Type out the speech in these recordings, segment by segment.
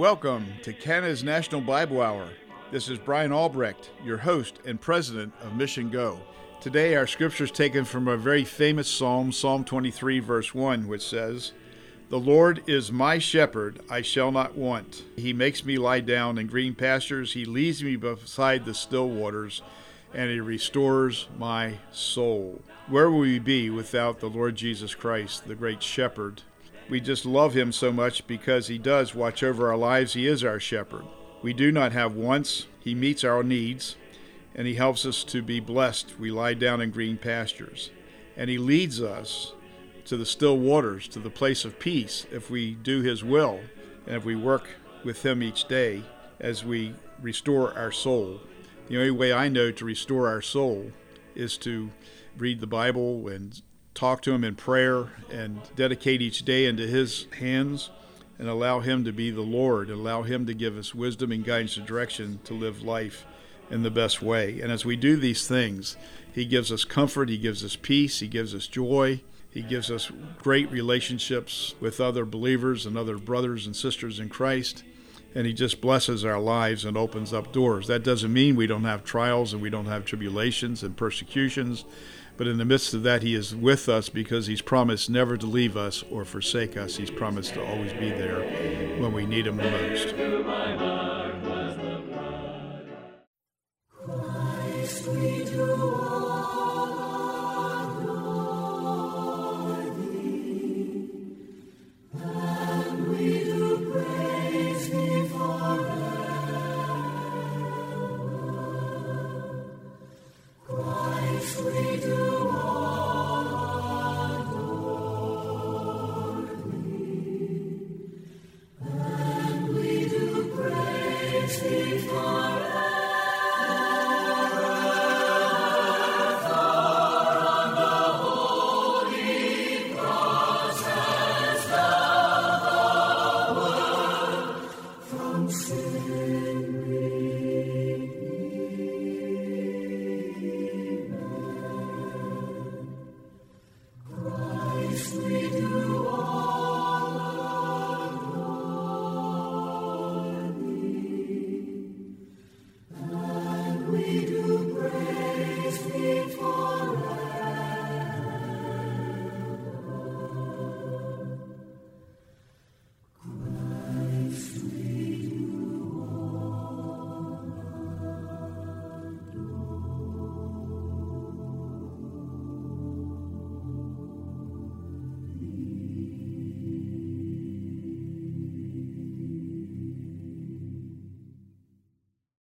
Welcome to Canada's National Bible Hour. This is Brian Albrecht, your host and president of Mission Go. Today, our scripture is taken from a very famous psalm, Psalm 23, verse 1, which says, The Lord is my shepherd, I shall not want. He makes me lie down in green pastures, He leads me beside the still waters, and He restores my soul. Where will we be without the Lord Jesus Christ, the great shepherd? We just love him so much because he does watch over our lives. He is our shepherd. We do not have wants. He meets our needs and he helps us to be blessed. We lie down in green pastures and he leads us to the still waters, to the place of peace if we do his will and if we work with him each day as we restore our soul. The only way I know to restore our soul is to read the Bible and talk to Him in prayer and dedicate each day into His hands and allow Him to be the Lord, allow Him to give us wisdom and guidance and direction to live life in the best way. And as we do these things, He gives us comfort, He gives us peace, He gives us joy. He gives us great relationships with other believers and other brothers and sisters in Christ. And He just blesses our lives and opens up doors. That doesn't mean we don't have trials and we don't have tribulations and persecutions. But in the midst of that, He is with us because He's promised never to leave us or forsake us. He's promised to always be there when we need Him the most.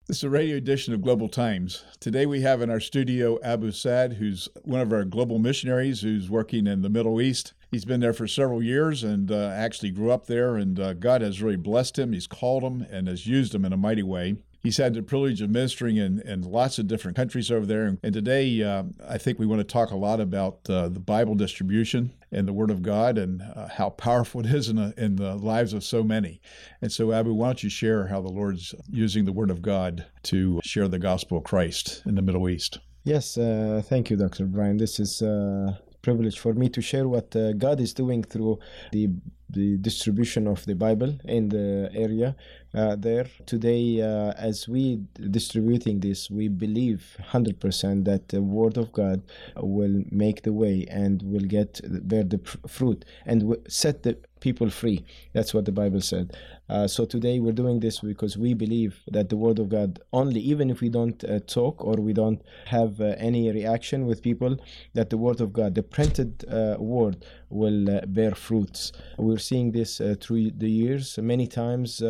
This is a radio edition of Global Times. Today we have in our studio Abu Saad, who's one of our global missionaries who's working in the Middle East. He's been there for several years and uh, actually grew up there, and uh, God has really blessed him. He's called him and has used him in a mighty way. He's had the privilege of ministering in, in lots of different countries over there. And today, uh, I think we want to talk a lot about uh, the Bible distribution and the Word of God and uh, how powerful it is in, a, in the lives of so many. And so, Abu, why don't you share how the Lord's using the Word of God to share the gospel of Christ in the Middle East? Yes, uh, thank you, Dr. Brian. This is a privilege for me to share what uh, God is doing through the the distribution of the Bible in the area uh, there. Today, uh, as we distributing this, we believe 100% that the Word of God will make the way and will get bear the fruit and set the people free. That's what the Bible said. Uh, so today we're doing this because we believe that the Word of God only, even if we don't uh, talk or we don't have uh, any reaction with people, that the Word of God, the printed uh, Word, will uh, bear fruits. We're seeing this uh, through the years. Many times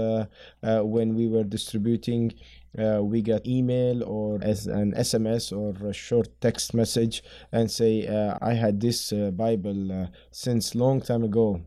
when we were distributing uh, we get email or as an SMS or a short text message and say uh, I had this uh, Bible since long time ago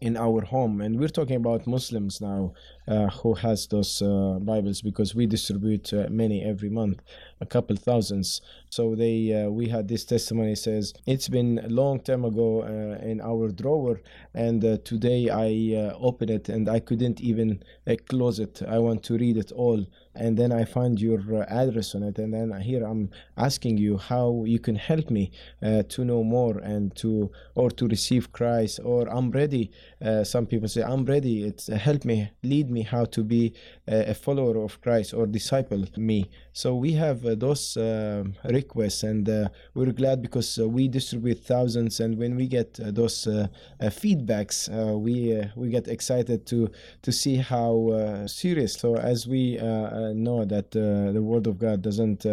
in our home and we're talking about muslims now uh, who has those uh, bibles because we distribute uh, many every month a couple thousands so they uh, we had this testimony says it's been a long time ago uh, in our drawer and uh, today i open it and i couldn't even close it i want to read it all and then I find your uh, address on it, and then here I'm asking you how you can help me uh, to know more and to or to receive Christ, or I'm ready. Uh, some people say I'm ready. It's help me, lead me me how to be a follower of Christ or disciple me. So we have uh, those uh, requests, and uh, we're glad because uh, we distribute thousands. And when we get uh, those uh, uh, feedbacks, we we get excited to to see how serious. So as we know that the Word of God doesn't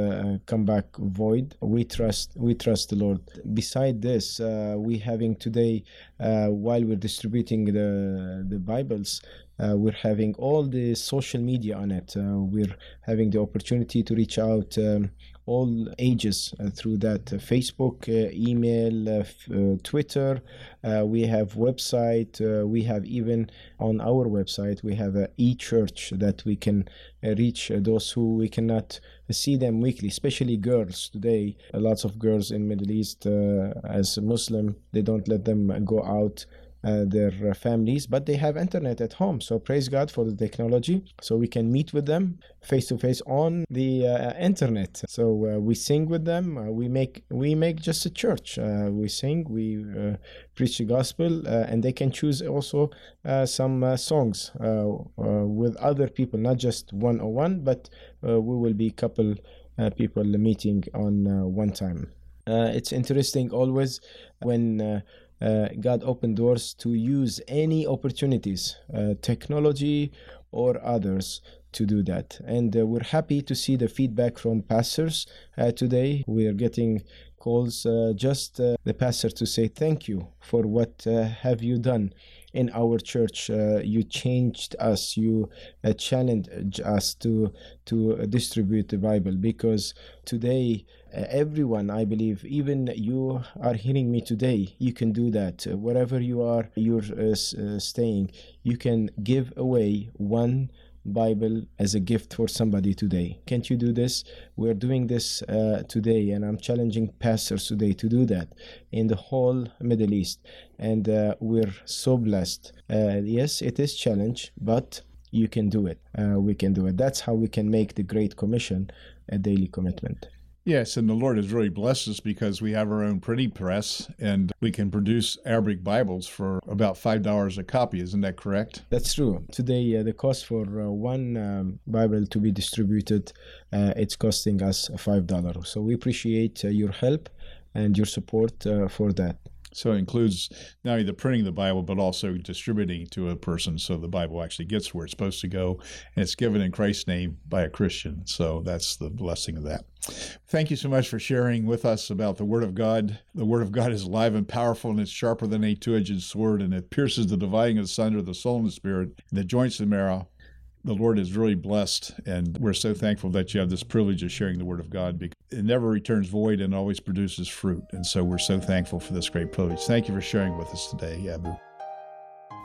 come back void, we trust we trust the Lord. Beside this, we having today while we're distributing the the Bibles. Uh, we're having all the social media on it. Uh, we're having the opportunity to reach out um, all ages uh, through that uh, Facebook, uh, email, uh, f- Twitter. we have website. we have even on our website we have a e-church that we can reach those who we cannot see them weekly, especially girls today. lots of girls in Middle East as Muslim they don't let them go out Uh, their uh, families, but they have internet at home. So praise God for the technology. So we can meet with them face to face on the uh, internet. So uh, we sing with them. Uh, we make we make just a church. we sing. We preach the gospel, and they can choose also some songs with other people, not just one on one, but we will be couple people meeting on one time. Uh, it's interesting always when uh, God opened doors to use any opportunities, uh, technology or others, to do that. And uh, we're happy to see the feedback from pastors uh, today. We are getting calls uh, just uh, the pastor to say thank you for what have you done in our church. Uh, you changed us. You uh, challenged us to to distribute the Bible because today uh, everyone, I believe, even you are hearing me today, you can do that. Uh, wherever you are, you're uh, staying, you can give away one Bible as a gift for somebody today. Can't you do this? We're doing this uh, today, and I'm challenging pastors today to do that in the whole Middle East. And uh, we're so blessed. Uh, yes, it is challenge, but you can do it. Uh, we can do it. That's how we can make the Great Commission a daily commitment. Yes, and the Lord has really blessed us because we have our own printing press and we can produce Arabic Bibles for about $5 a copy. Isn't that correct? That's true. Today, uh, the cost for uh, one um, Bible to be distributed, uh, it's costing us $5. So we appreciate uh, your help and your support uh, for that. So it includes not only the printing of the Bible, but also distributing to a person so the Bible actually gets where it's supposed to go. And it's given in Christ's name by a Christian. So that's the blessing of that. Thank you so much for sharing with us about the Word of God. The Word of God is alive and powerful, and it's sharper than a two edged sword, and it pierces the dividing of the soul and the spirit, and the joints and marrow the Lord is really blessed, and we're so thankful that you have this privilege of sharing the Word of God because it never returns void and always produces fruit. And so we're so thankful for this great privilege. Thank you for sharing with us today, Abu.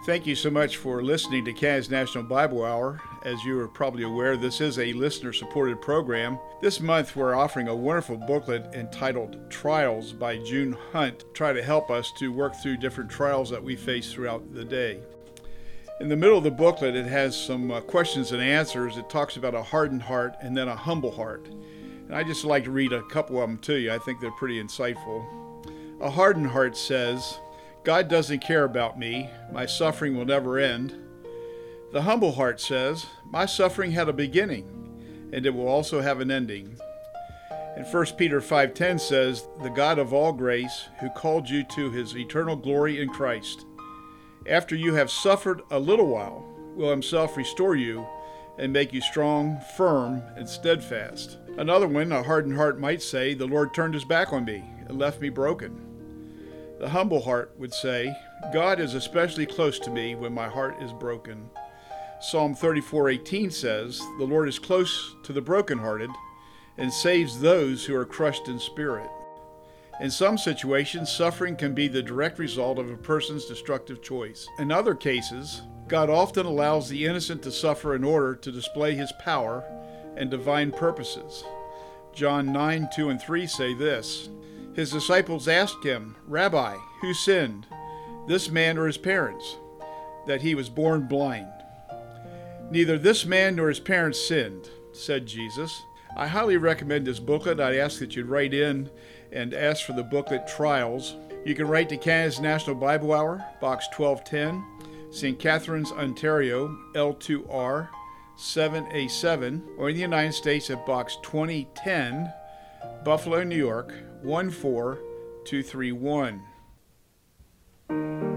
Thank you so much for listening to Canada's National Bible Hour. As you are probably aware, this is a listener supported program. This month, we're offering a wonderful booklet entitled Trials by June Hunt, try to help us to work through different trials that we face throughout the day. In the middle of the booklet, it has some uh, questions and answers. It talks about a hardened heart and then a humble heart. And I just like to read a couple of them to you. I think they're pretty insightful. A hardened heart says, God doesn't care about me. My suffering will never end. The humble heart says, My suffering had a beginning, and it will also have an ending. And 1 Peter 5:10 says, "The God of all grace, who called you to his eternal glory in Christ, after you have suffered a little while, will himself restore you and make you strong, firm, and steadfast. Another one, a hardened heart might say, The Lord turned his back on me and left me broken. The humble heart would say, God is especially close to me when my heart is broken. Psalm 34:18 says, "The Lord is close to the brokenhearted and saves those who are crushed in spirit." In some situations, suffering can be the direct result of a person's destructive choice. In other cases, God often allows the innocent to suffer in order to display his power and divine purposes. John 9 2 and 3 say this His disciples asked him, Rabbi, who sinned, this man or his parents, that he was born blind? Neither this man nor his parents sinned, said Jesus. I highly recommend this booklet. I'd ask that you write in and ask for the booklet Trials. You can write to Canada's National Bible Hour, Box 1210, St. Catharines, Ontario, L2R 7A7, or in the United States at Box 2010, Buffalo, New York 14231.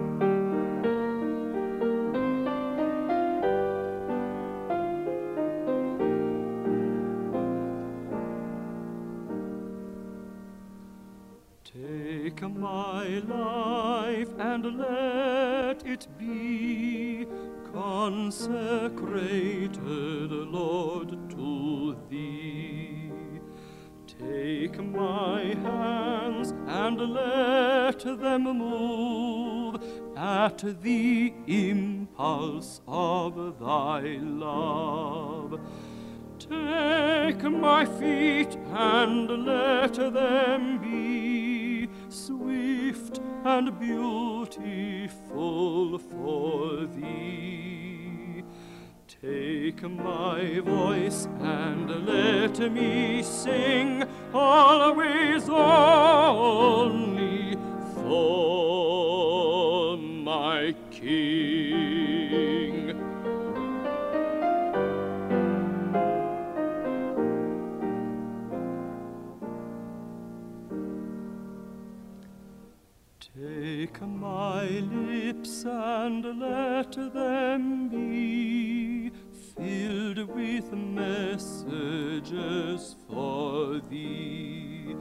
Consecrated, Lord, to Thee. Take my hands and let them move at the impulse of Thy love. Take my feet and let them be swift and beautiful for Thee. Take my voice and let me sing always only for my King. And let them be filled with messages for thee.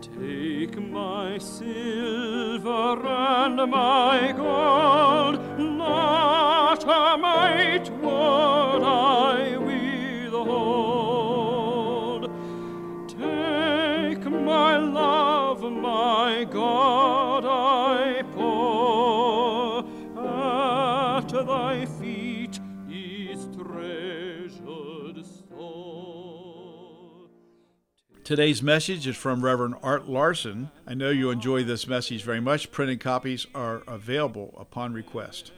Take my silver and my gold, not a thy feet is treasured store. Today's message is from Reverend Art Larson. I know you enjoy this message very much. Printed copies are available upon request.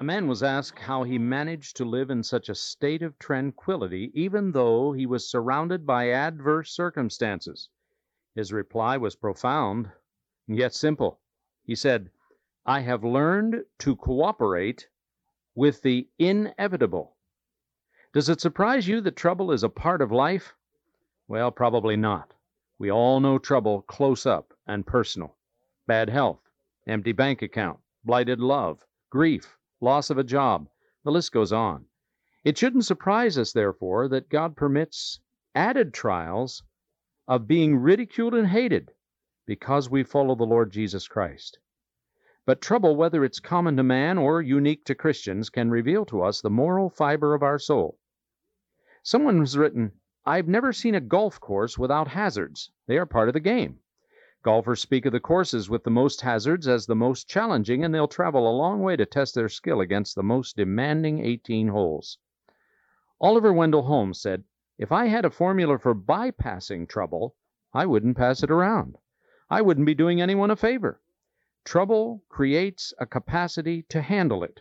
A man was asked how he managed to live in such a state of tranquility even though he was surrounded by adverse circumstances. His reply was profound, yet simple. He said, I have learned to cooperate with the inevitable. Does it surprise you that trouble is a part of life? Well, probably not. We all know trouble close up and personal. Bad health, empty bank account, blighted love, grief, loss of a job. The list goes on. It shouldn't surprise us, therefore, that God permits added trials of being ridiculed and hated because we follow the Lord Jesus Christ. But trouble, whether it's common to man or unique to Christians, can reveal to us the moral fiber of our soul. Someone has written, I've never seen a golf course without hazards. They are part of the game. Golfers speak of the courses with the most hazards as the most challenging, and they'll travel a long way to test their skill against the most demanding 18 holes. Oliver Wendell Holmes said, If I had a formula for bypassing trouble, I wouldn't pass it around. I wouldn't be doing anyone a favor. Trouble creates a capacity to handle it.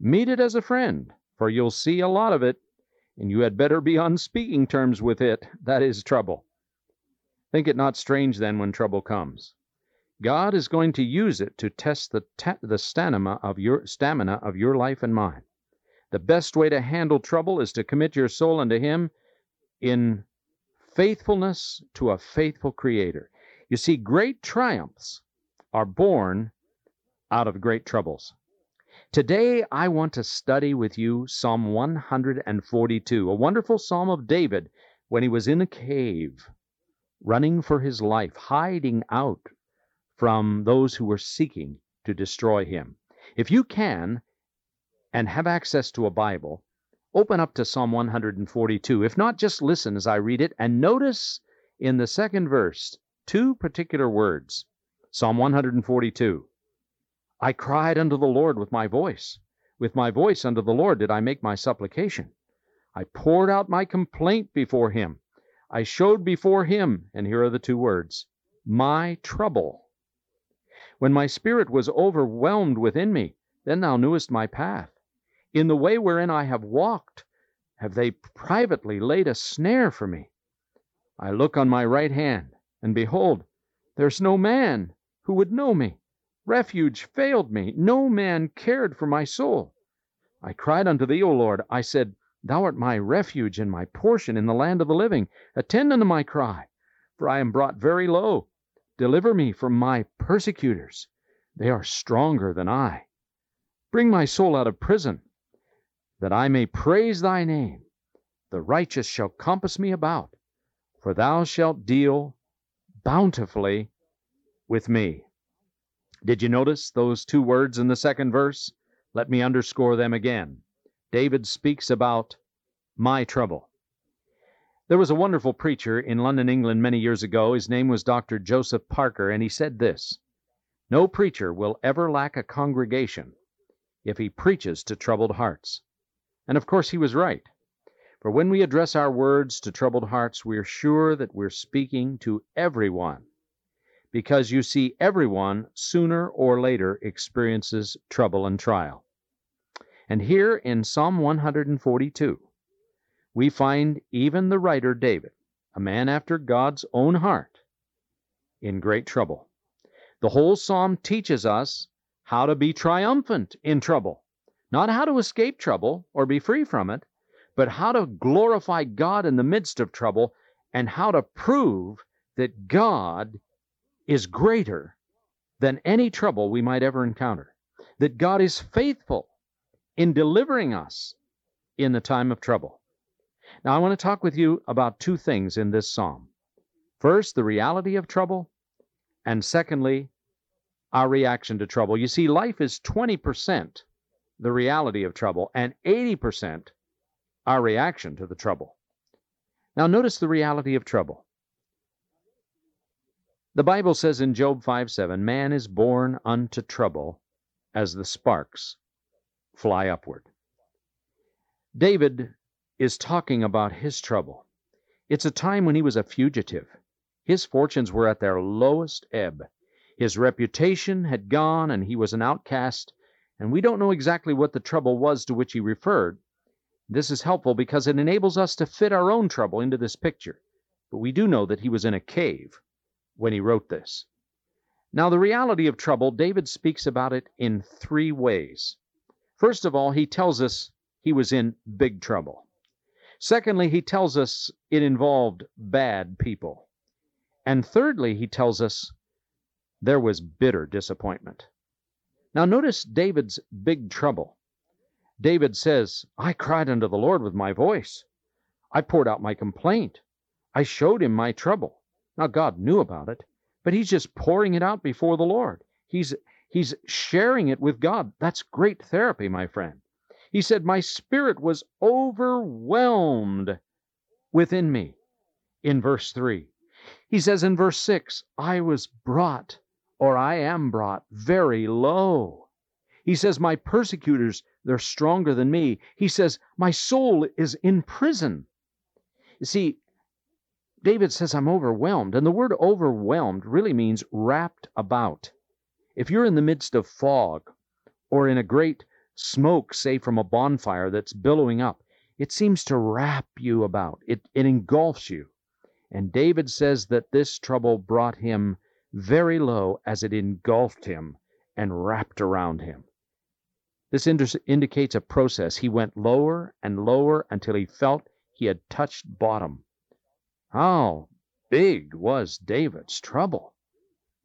Meet it as a friend, for you'll see a lot of it, and you had better be on speaking terms with it, that is trouble. Think it not strange, then, when trouble comes. God is going to use it to test the, the stamina, of your, stamina of your life and mine. The best way to handle trouble is to commit your soul unto Him in faithfulness to a faithful Creator. You see, great triumphs are born out of great troubles. Today, I want to study with you Psalm 142, a wonderful psalm of David when he was in a cave, running for his life, hiding out from those who were seeking to destroy him. If you can and have access to a Bible, open up to Psalm 142. If not, just listen as I read it and notice in the second verse two particular words. Psalm 142. I cried unto the Lord with my voice. With my voice unto the Lord did I make my supplication. I poured out my complaint before him. I showed before him, and here are the two words, my trouble. When my spirit was overwhelmed within me, then thou knewest my path. In the way wherein I have walked, have they privately laid a snare for me. I look on my right hand, and behold, there's no man who would know me. Refuge failed me. No man cared for my soul. I cried unto thee, O Lord. I said, Thou art my refuge and my portion in the land of the living. Attend unto my cry, for I am brought very low. Deliver me from my persecutors. They are stronger than I. Bring my soul out of prison, that I may praise thy name. The righteous shall compass me about, for thou shalt deal bountifully with me. Did you notice those two words in the second verse? Let me underscore them again. David speaks about my trouble. There was a wonderful preacher in London, England, many years ago. His name was Dr. Joseph Parker, and he said this No preacher will ever lack a congregation if he preaches to troubled hearts. And of course he was right. For when we address our words to troubled hearts, we're sure that we're speaking to everyone. Because you see, everyone sooner or later experiences trouble and trial. And here in Psalm 142, we find even the writer David, a man after God's own heart, in great trouble. The whole psalm teaches us how to be triumphant in trouble, not how to escape trouble or be free from it, but how to glorify God in the midst of trouble and how to prove that God is greater than any trouble we might ever encounter, that God is faithful in delivering us in the time of trouble. Now, I want to talk with you about two things in this psalm. First, the reality of trouble, and secondly, our reaction to trouble. You see, life is 20% the reality of trouble and 80% our reaction to the trouble. Now, notice the reality of trouble. The Bible says in Job 5 7, Man is born unto trouble as the sparks fly upward. David is talking about his trouble. It's a time when he was a fugitive. His fortunes were at their lowest ebb. His reputation had gone, and he was an outcast, and we don't know exactly what the trouble was to which he referred. This is helpful because it enables us to fit our own trouble into this picture. But we do know that he was in a cave when he wrote this. Now, the reality of trouble, David speaks about it in three ways. First of all, he tells us he was in big trouble. Secondly, he tells us it involved bad people. And thirdly, he tells us there was bitter disappointment. Now, notice David's big trouble. David says, I cried unto the Lord with my voice. I poured out my complaint. I showed him my trouble. Now, God knew about it, but he's just pouring it out before the Lord. He's He's sharing it with God. That's great therapy, my friend. He said, My spirit was overwhelmed within me. In verse 3. He says in verse 6, I was brought, or I am brought, very low. He says, My persecutors, they're stronger than me. He says, My soul is in prison. You see, David says, I'm overwhelmed. And the word overwhelmed really means wrapped about. If you're in the midst of fog, or in a great smoke, say from a bonfire that's billowing up, it seems to wrap you about, it, it engulfs you. And David says that this trouble brought him very low as it engulfed him and wrapped around him. This indicates a process. He went lower and lower until he felt he had touched bottom. How big was David's trouble?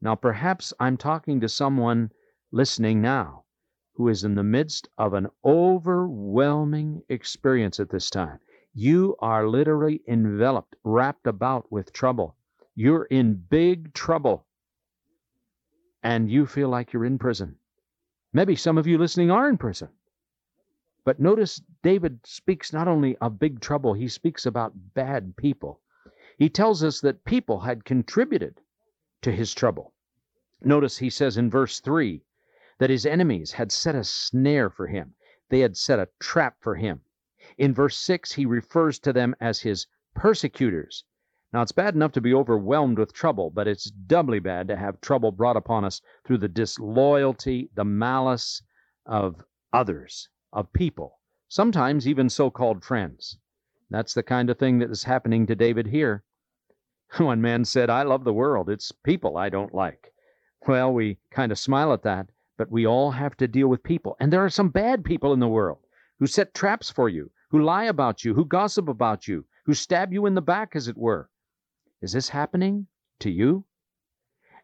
Now, perhaps I'm talking to someone listening now who is in the midst of an overwhelming experience at this time. You are literally enveloped, wrapped about with trouble. You're in big trouble. And you feel like you're in prison. Maybe some of you listening are in prison. But notice David speaks not only of big trouble, he speaks about bad people. He tells us that people had contributed to his trouble. Notice he says in verse 3 that his enemies had set a snare for him, they had set a trap for him. In verse 6, he refers to them as his persecutors. Now, it's bad enough to be overwhelmed with trouble, but it's doubly bad to have trouble brought upon us through the disloyalty, the malice of others, of people, sometimes even so called friends. That's the kind of thing that is happening to David here. One man said, I love the world. It's people I don't like. Well, we kind of smile at that, but we all have to deal with people. And there are some bad people in the world who set traps for you, who lie about you, who gossip about you, who stab you in the back, as it were. Is this happening to you?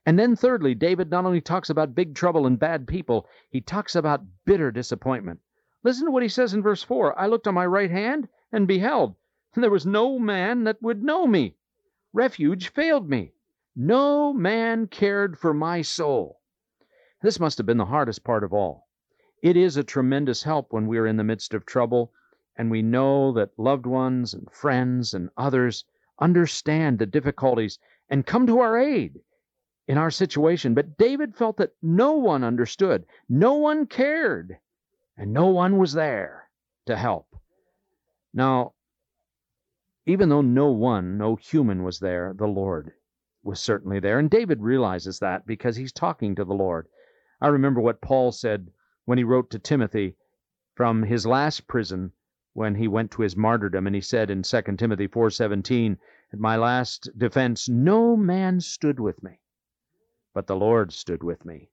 And then, thirdly, David not only talks about big trouble and bad people, he talks about bitter disappointment. Listen to what he says in verse 4 I looked on my right hand, and beheld, and there was no man that would know me. Refuge failed me. No man cared for my soul. This must have been the hardest part of all. It is a tremendous help when we are in the midst of trouble and we know that loved ones and friends and others understand the difficulties and come to our aid in our situation. But David felt that no one understood, no one cared and no one was there to help. Now, even though no one, no human was there, the Lord was certainly there. And David realizes that because he's talking to the Lord. I remember what Paul said when he wrote to Timothy from his last prison when he went to his martyrdom and he said in 2 Timothy 4:17 at my last defense no man stood with me but the Lord stood with me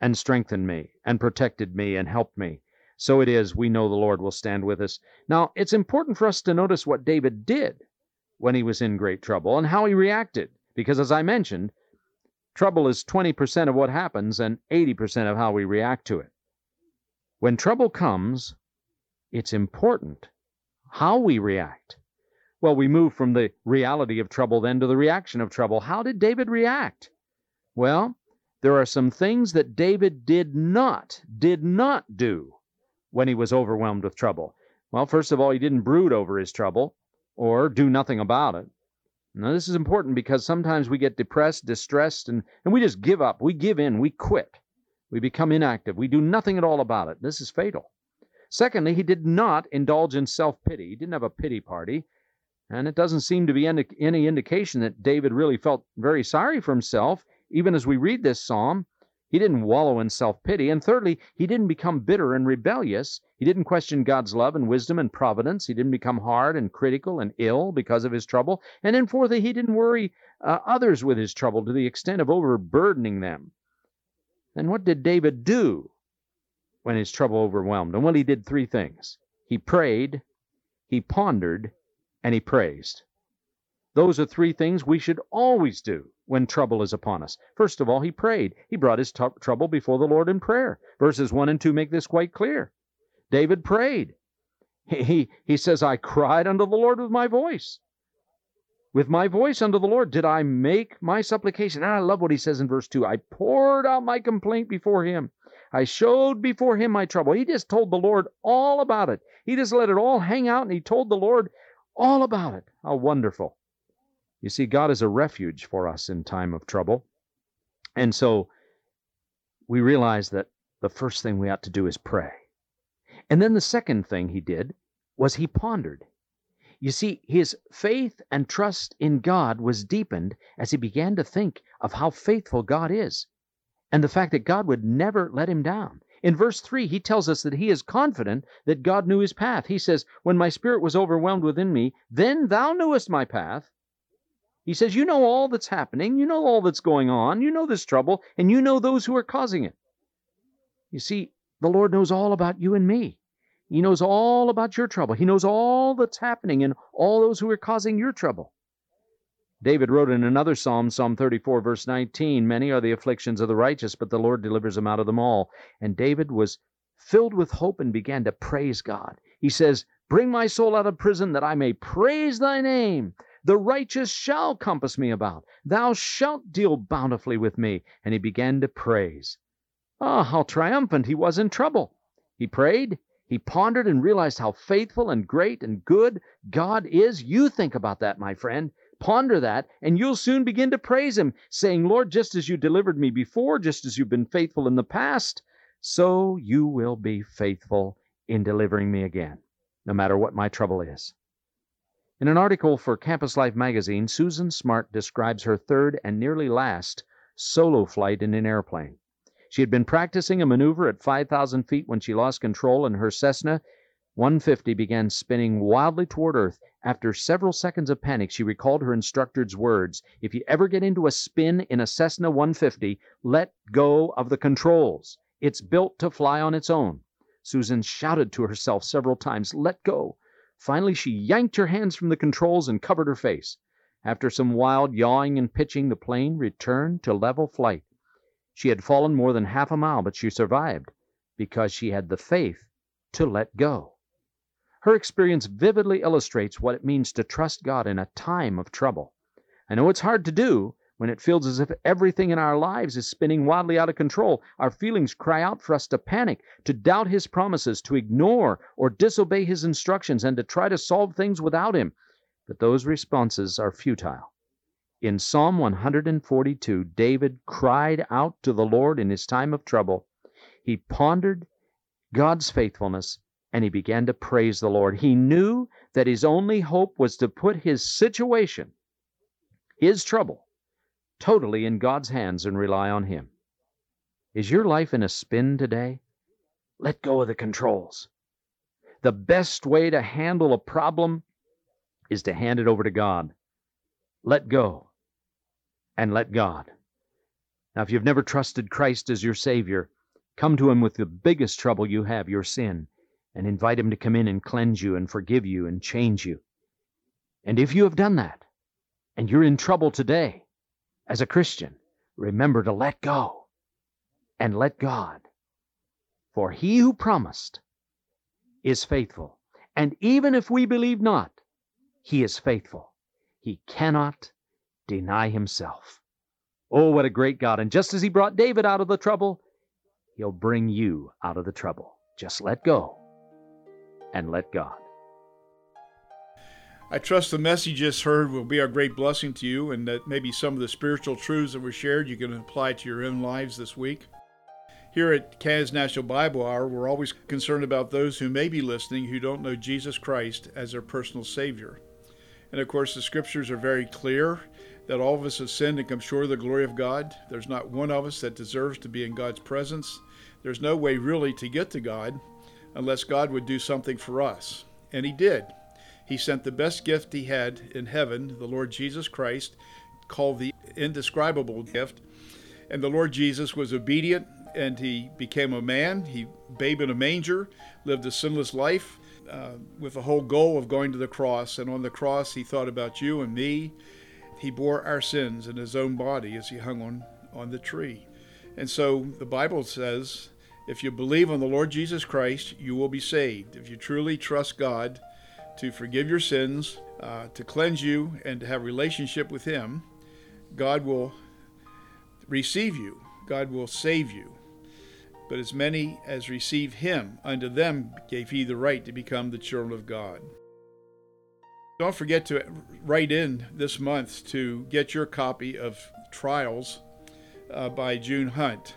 and strengthened me and protected me and helped me so it is, we know the Lord will stand with us. Now, it's important for us to notice what David did when he was in great trouble and how he reacted, because as I mentioned, trouble is 20% of what happens and 80% of how we react to it. When trouble comes, it's important how we react. Well, we move from the reality of trouble then to the reaction of trouble. How did David react? Well, there are some things that David did not, did not do when he was overwhelmed with trouble? Well, first of all, he didn't brood over his trouble or do nothing about it. Now, this is important because sometimes we get depressed, distressed, and, and we just give up. We give in. We quit. We become inactive. We do nothing at all about it. This is fatal. Secondly, he did not indulge in self pity. He didn't have a pity party. And it doesn't seem to be any, any indication that David really felt very sorry for himself, even as we read this psalm. He didn't wallow in self pity. And thirdly, he didn't become bitter and rebellious. He didn't question God's love and wisdom and providence. He didn't become hard and critical and ill because of his trouble. And then fourthly, he didn't worry uh, others with his trouble to the extent of overburdening them. And what did David do when his trouble overwhelmed him? Well, he did three things he prayed, he pondered, and he praised. Those are three things we should always do when trouble is upon us. First of all, he prayed. He brought his t- trouble before the Lord in prayer. Verses 1 and 2 make this quite clear. David prayed. He, he, he says, I cried unto the Lord with my voice. With my voice unto the Lord did I make my supplication. And I love what he says in verse 2 I poured out my complaint before him. I showed before him my trouble. He just told the Lord all about it. He just let it all hang out and he told the Lord all about it. How wonderful. You see, God is a refuge for us in time of trouble. And so we realize that the first thing we ought to do is pray. And then the second thing he did was he pondered. You see, his faith and trust in God was deepened as he began to think of how faithful God is and the fact that God would never let him down. In verse 3, he tells us that he is confident that God knew his path. He says, When my spirit was overwhelmed within me, then thou knewest my path, he says, You know all that's happening. You know all that's going on. You know this trouble, and you know those who are causing it. You see, the Lord knows all about you and me. He knows all about your trouble. He knows all that's happening and all those who are causing your trouble. David wrote in another psalm, Psalm 34, verse 19, Many are the afflictions of the righteous, but the Lord delivers them out of them all. And David was filled with hope and began to praise God. He says, Bring my soul out of prison that I may praise thy name. The righteous shall compass me about. Thou shalt deal bountifully with me. And he began to praise. Ah, how triumphant he was in trouble! He prayed, he pondered and realized how faithful and great and good God is. You think about that, my friend. Ponder that, and you'll soon begin to praise Him, saying, Lord, just as you delivered me before, just as you've been faithful in the past, so you will be faithful in delivering me again, no matter what my trouble is. In an article for Campus Life magazine, Susan Smart describes her third and nearly last solo flight in an airplane. She had been practicing a maneuver at 5,000 feet when she lost control and her Cessna 150 began spinning wildly toward Earth. After several seconds of panic, she recalled her instructor's words If you ever get into a spin in a Cessna 150, let go of the controls. It's built to fly on its own. Susan shouted to herself several times, Let go. Finally, she yanked her hands from the controls and covered her face. After some wild yawing and pitching, the plane returned to level flight. She had fallen more than half a mile, but she survived because she had the faith to let go. Her experience vividly illustrates what it means to trust God in a time of trouble. I know it's hard to do when it feels as if everything in our lives is spinning wildly out of control. Our feelings cry out for us to panic, to doubt His promises, to ignore or disobey His instructions, and to try to solve things without Him. But those responses are futile. In Psalm 142, David cried out to the Lord in his time of trouble. He pondered God's faithfulness and he began to praise the Lord. He knew that his only hope was to put his situation, his trouble, totally in God's hands and rely on him. Is your life in a spin today? Let go of the controls. The best way to handle a problem is to hand it over to God. Let go and let God. Now, if you've never trusted Christ as your Savior, come to Him with the biggest trouble you have, your sin and invite Him to come in and cleanse you and forgive you and change you. And if you have done that, and you're in trouble today, as a Christian, remember to let go and let God. For He who promised is faithful. And even if we believe not, He is faithful. He cannot deny Himself. Oh, what a great God. And just as He brought David out of the trouble, He'll bring you out of the trouble. Just let go and let God. I trust the message just heard will be a great blessing to you and that maybe some of the spiritual truths that were shared you can apply to your own lives this week. Here at Canada's National Bible Hour, we're always concerned about those who may be listening who don't know Jesus Christ as their personal Savior. And of course, the scriptures are very clear that all of us have sinned and come short of the glory of God. There's not one of us that deserves to be in God's presence. There's no way really to get to God unless God would do something for us. And He did. He sent the best gift He had in heaven, the Lord Jesus Christ, called the indescribable gift. And the Lord Jesus was obedient and He became a man. He, babe in a manger, lived a sinless life. Uh, with the whole goal of going to the cross. And on the cross, he thought about you and me. He bore our sins in his own body as he hung on, on the tree. And so the Bible says if you believe on the Lord Jesus Christ, you will be saved. If you truly trust God to forgive your sins, uh, to cleanse you, and to have relationship with Him, God will receive you. God will save you. But as many as receive Him, unto them gave He the right to become the children of God. Don't forget to write in this month to get your copy of Trials uh, by June Hunt.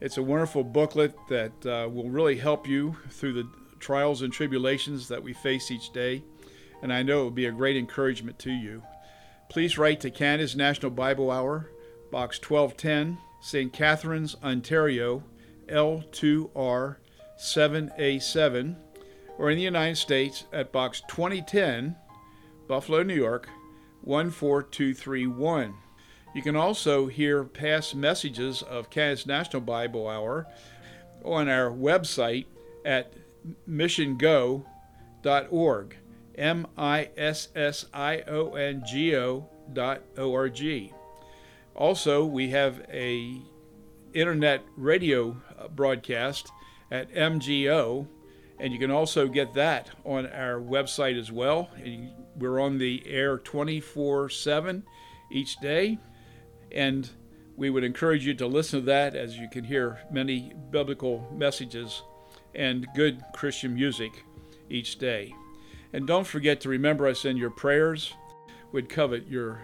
It's a wonderful booklet that uh, will really help you through the trials and tribulations that we face each day, and I know it will be a great encouragement to you. Please write to Canada's National Bible Hour, Box 1210, St. Catharines, Ontario, L2R 7A7, or in the United States at Box 2010, Buffalo, New York 14231. You can also hear past messages of Canada's National Bible Hour on our website at missiongo.org. M I S S I O N G O dot O R G. Also, we have a internet radio uh, broadcast at MGO, and you can also get that on our website as well. We're on the air 24 7 each day. And we would encourage you to listen to that as you can hear many biblical messages and good Christian music each day. And don't forget to remember us in your prayers. We'd covet your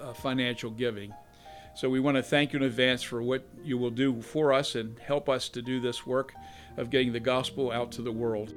uh, financial giving. So we want to thank you in advance for what you will do for us and help us to do this work of getting the gospel out to the world.